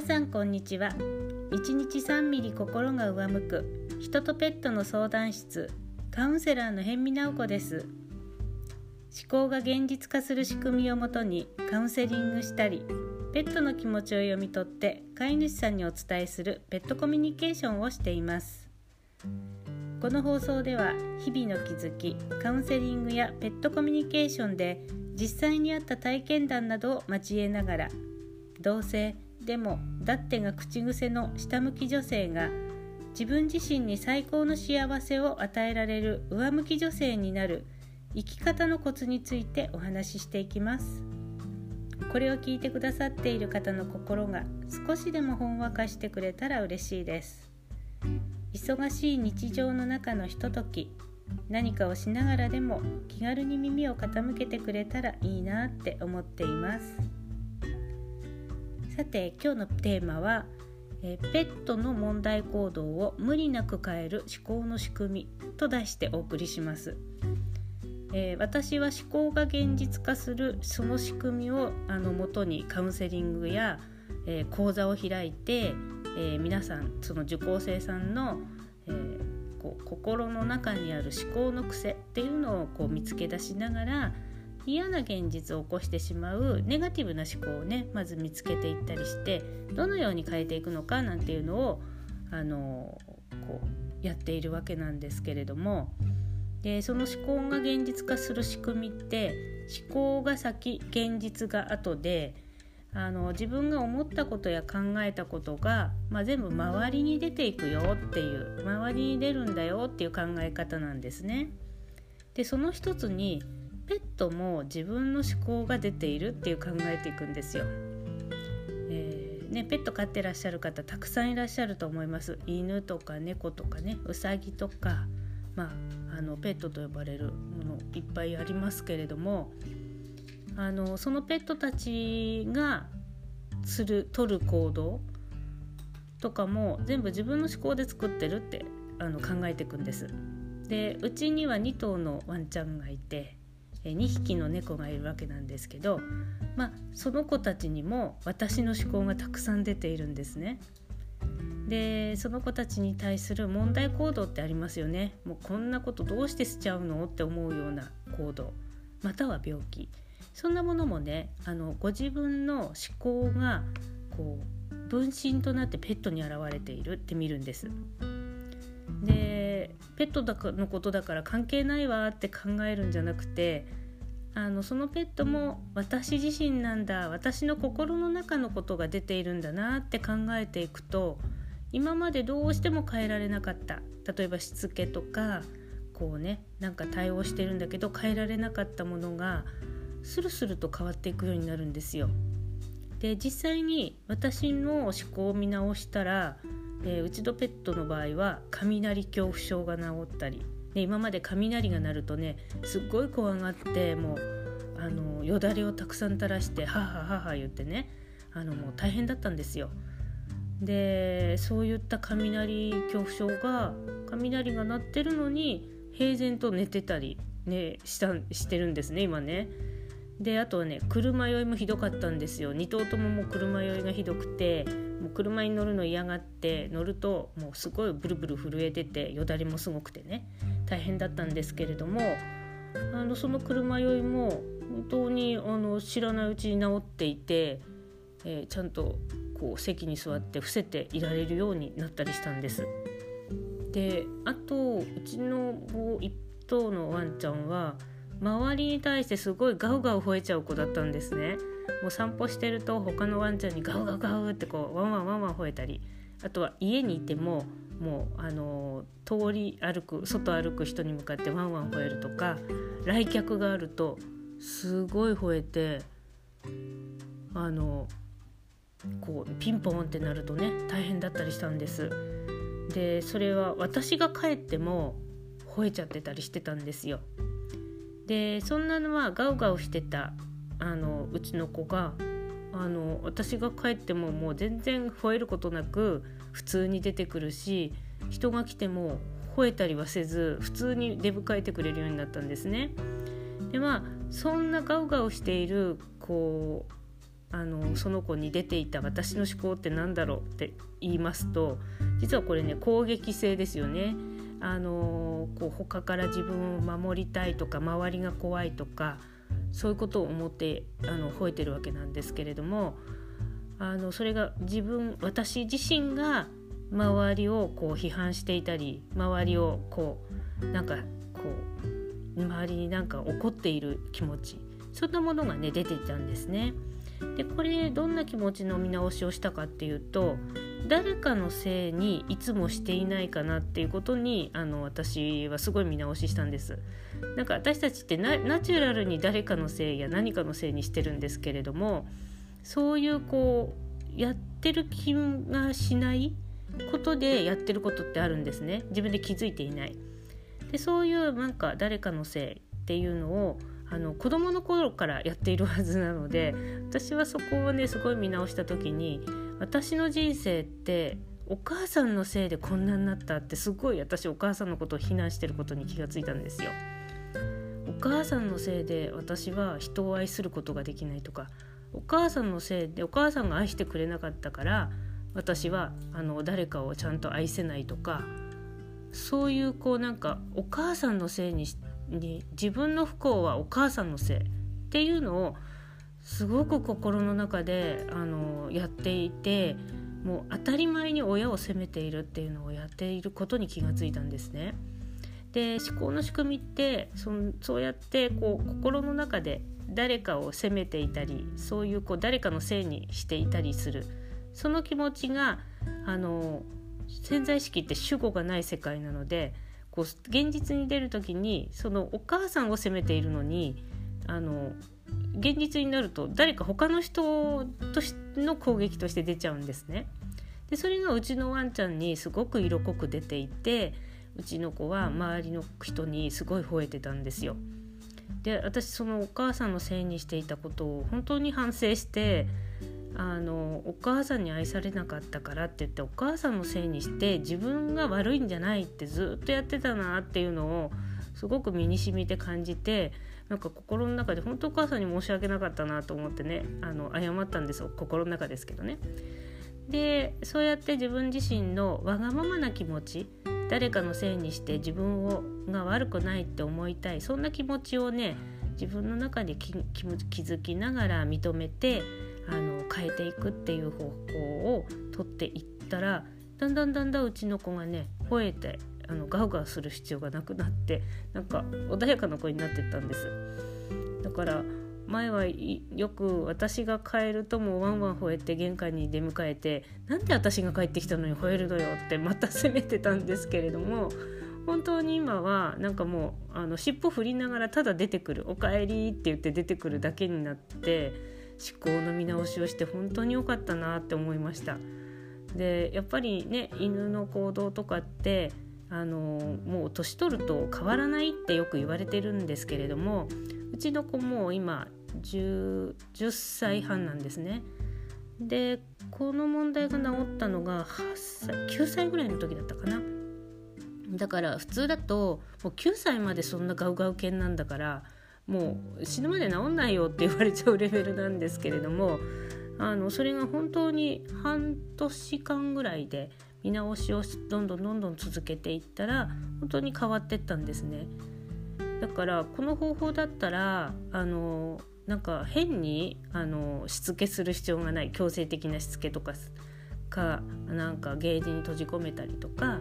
皆さんこんにちは。1日3ミリ心が上向く。人とペットの相談室。カウンセラーの辺見直子です。思考が現実化する仕組みをもとにカウンセリングしたりペットの気持ちを読み取って飼い主さんにお伝えするペットコミュニケーションをしています。この放送では日々の気づきカウンセリングやペットコミュニケーションで実際にあった体験談などを交えながら同性でもだってが口癖の下向き女性が自分自身に最高の幸せを与えられる上向き女性になる生き方のコツについてお話ししていきます。これを聞いてくださっている方の心が少しでもほんわかしてくれたら嬉しいです。忙しい日常の中のひととき何かをしながらでも気軽に耳を傾けてくれたらいいなって思っています。さて今日のテーマはえペットの問題行動を無理なく変える思考の仕組みと題してお送りします、えー、私は思考が現実化するその仕組みをあの元にカウンセリングや、えー、講座を開いて、えー、皆さんその受講生さんの、えこう心の中にある思考の癖っていうのをこう見つけ出しながら嫌な現実を起こしてしまうネガティブな思考をねまず見つけていったりしてどのように変えていくのかなんていうのをあのこうやっているわけなんですけれどもでその思考が現実化する仕組みって思考が先現実が後であの自分が思ったことや考えたことが、まあ、全部周りに出ていくよっていう周りに出るんだよっていう考え方なんですね。でその一つにペットも自分の思考が出ているっていう考えていくんですよ。えー、ね、ペット飼ってらっしゃる方たくさんいらっしゃると思います。犬とか猫とかねうさぎとか、まあ、あのペットと呼ばれるものいっぱいありますけれどもあのそのペットたちがする取る行動とかも全部自分の思考で作ってるってあの考えていくんです。でうちには2頭のワンちゃんがいて2匹の猫がいるわけなんですけど、まあ、その子たちにも私の思考がたくさん出ているんですね。でその子たちに対する問題行動ってありますよね。もうこんなことどうしてしちゃうのって思うような行動または病気そんなものもねあのご自分の思考がこう分身となってペットに現れているって見るんです。でペットだかのことだから関係ないわって考えるんじゃなくてあのそのペットも私自身なんだ私の心の中のことが出ているんだなって考えていくと今までどうしても変えられなかった例えばしつけとかこうねなんか対応してるんだけど変えられなかったものがスルスルと変わっていくようになるんですよ。で実際に私の思考を見直したらえー、うちのペットの場合は雷恐怖症が治ったり、ね、今まで雷が鳴るとねすっごい怖がってもうあのよだれをたくさん垂らしてはははは言ってねあのもう大変だったんですよ。でそういった雷恐怖症が雷が鳴ってるのに平然と寝てたり、ね、したしてるんですね今ね。であとはね車酔いもひどかったんですよ2頭とももう車酔いがひどくてもう車に乗るの嫌がって乗るともうすごいブルブル震えててよだれもすごくてね大変だったんですけれどもあのその車酔いも本当にあの知らないうちに治っていて、えー、ちゃんとこう席に座って伏せていられるようになったりしたんです。であとうちのもう一頭のワンちゃんは周りに対してすごいガウガウ吠えちゃう子だったんですね。もう散歩してると他のワンちゃんにガウガウガウってこうワンワンワンワン吠えたりあとは家にいてももうあの通り歩く外歩く人に向かってワンワン吠えるとか来客があるとすごい吠えてあのこうピンポンってなるとね大変だったりしたんです。でそれは私が帰っても吠えちゃってたりしてたんですよ。でそんなのはガウガウしてたあのうちの子があの私が帰ってももう全然吠えることなく普通に出てくるし人が来ても吠えたりはせず普通に出迎えてくれるようになったんですね。でまあそんなガウガウしているこうあのその子に出ていた私の思考って何だろうって言いますと実はこれね攻撃性ですよね。あのこう他から自分を守りたいとか周りが怖いとかそういうことを思ってあの吠えてるわけなんですけれどもあのそれが自分私自身が周りをこう批判していたり周りをこうなんかこう周りになんか怒っている気持ちそんなものがね出ていたんですね。でこれどんな気持ちの見直しをしたかっていうと誰かのせいにいつもしていないかなっていうことにあの私はすごい見直ししたんです。なんか私たちってナチュラルに誰かのせいや何かのせいにしてるんですけれどもそういうこうやってる気がしないことでやってることってあるんですね自分で気づいていない。でそういうなんか誰かのせいっていうのをあの子供の頃からやっているはずなので私はそこをねすごい見直した時に私の人生ってお母さんのせいでこんなになったってすごい私お母さんのことを非難してることに気がついたんですよ。お母さんのせいで私は人を愛することができないとかお母さんのせいでお母さんが愛してくれなかったから私はあの誰かをちゃんと愛せないとかそういうこうなんかお母さんのせいにに自分の不幸はお母さんのせいっていうのをすごく心の中であのやっていてもう当たり前に親を責めているっていうのをやっていることに気がついたんですね。で思考の仕組みってそそうやってこう心の中で誰かを責めていたりそういうこう誰かのせいにしていたりするその気持ちがあの潜在意識って主語がない世界なのでこう現実に出る時にそのお母さんを責めているのにあの現実になると誰か他の人としの攻撃として出ちゃうんですね。でそれがうちのワンちゃんにすごく色濃く出ていてうちの子は周りの人にすごい吠えてたんですよ。で私そのお母さんのせいにしていたことを本当に反省してあのお母さんに愛されなかったからって言ってお母さんのせいにして自分が悪いんじゃないってずっとやってたなっていうのをすごく身に染みて感じてなんか心の中で本当お母さんに申し訳なかったなと思ってねあの謝ったんです心の中ですけどね。でそうやって自分自身のわがままな気持ち誰かのせいにして自分をが悪くないって思いたいそんな気持ちをね自分の中で気づきながら認めてあの変えていくっていう方法をとっていったらだんだんだんだんうちの子がね吠えてあのガウガウする必要がなくなってなんか穏やかな子になってったんですだから前はよく私が帰るともうワンワン吠えて玄関に出迎えてなんで私が帰ってきたのに吠えるのよってまた責めてたんですけれども本当に今はなんかもうあの尻尾振りながらただ出てくる「おかえり」って言って出てくるだけになって思考の見直しをして本当に良かったなって思いました。でやっぱりね犬の行動とかってあのもう年取ると変わらないってよく言われてるんですけれどもうちの子も今 10, 10歳半なんですね。でこの問題が治ったのが8歳9歳ぐらいの時だったかな。だから普通だともう9歳までそんなガウガウ犬なんだからもう死ぬまで治んないよって言われちゃうレベルなんですけれどもあのそれが本当に半年間ぐらいで見直しをどんどんどんどん続けていったら本当に変わってったんですね。だからこの方法だったらあのなんか変にあのしつけする必要がない強制的なしつけとかかなんかゲージに閉じ込めたりとか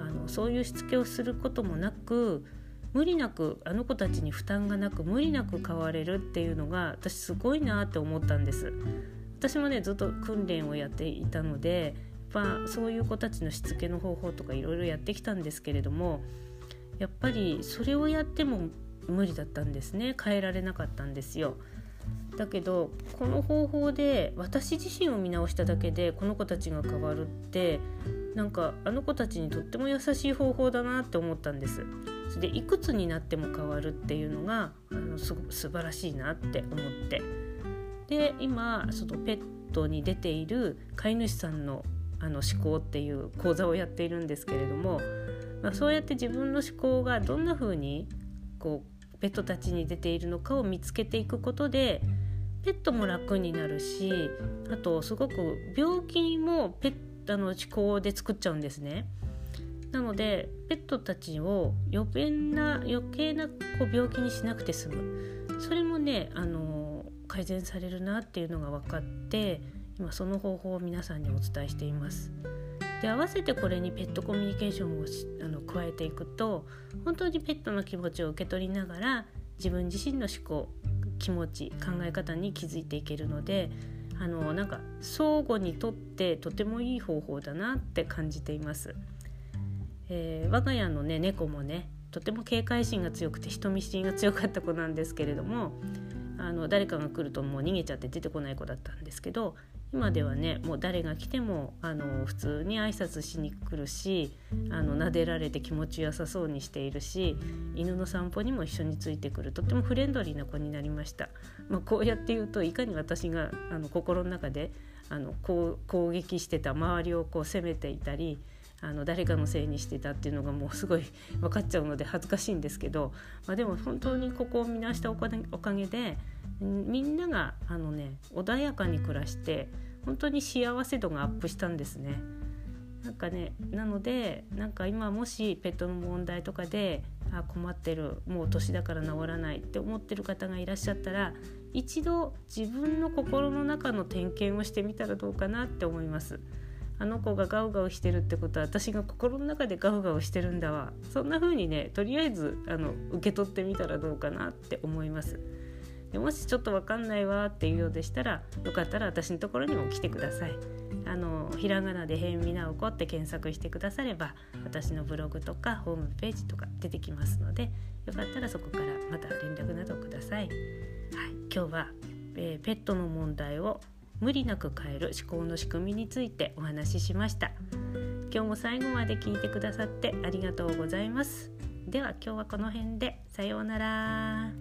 あのそういうしつけをすることもなく無理なくあの子たちに負担がなく無理なく変われるっていうのが私すごいなって思ったんです私もねずっと訓練をやっていたのでぱそういう子たちのしつけの方法とかいろいろやってきたんですけれどもやっぱりそれをやっても無理だったんですね。変えられなかったんですよ。だけどこの方法で私自身を見直しただけでこの子たちが変わるってなんかあの子たちにとっても優しい方法だなって思ったんです。それでいくつになっても変わるっていうのがあのす素晴らしいなって思って。で今そのペットに出ている飼い主さんのあの思考っていう講座をやっているんですけれども、まあ、そうやって自分の思考がどんな風にこうペットたちに出ているのかを見つけていくことでペットも楽になるしあとすごく病気もペットの思考で作っちゃうんですね。なのでペットたちを余計な余計なこう病気にしなくて済むそれもねあの改善されるなっていうのが分かって今その方法を皆さんにお伝えしています。で合わせてこれにペットコミュニケーションをあの加えていくと本当にペットの気持ちを受け取りながら自分自身の思考気持ち考え方に気づいていけるのであのなんか相互にとってとてもいい方法だなって感じています。えー、我が家のね猫もねとても警戒心が強くて人見知りが強かった子なんですけれどもあの誰かが来るともう逃げちゃって出てこない子だったんですけど今ではねもう誰が来てもあの普通に挨拶しに来るしあの撫でられて気持ちよさそうにしているし犬の散歩にも一緒についてくるとってもフレンドリーな子になりました。まあ、こうやって言うといかに私があの心の中であのこう攻撃してた周りをこう責めていたりあの誰かのせいにしてたっていうのがもうすごい分かっちゃうので恥ずかしいんですけど、まあ、でも本当にここを見直したおかげでみんながあのね穏やかに暮らして本当に幸せ度がアップしたんですね。なんかねなのでなんか今もしペットの問題とかであ困ってるもう年だから治らないって思ってる方がいらっしゃったら一度自分の心の中の点検をしてみたらどうかなって思います。あの子がガウガウしてるってことは私が心の中でガウガウしてるんだわそんな風にねとりあえずあの受け取ってみたらどうかなって思います。でもしちょっと分かんないわっていうようでしたらよかったら私のところにも来てください。あのひらがなで「辺見直子」って検索してくだされば私のブログとかホームページとか出てきますのでよかったらそこからまた連絡などください。はい、今日は、えー、ペットの問題を無理なく変える思考の仕組みについてお話ししました。今日も最後まで聞いてくださってありがとうございます。では今日はこの辺で。さようなら。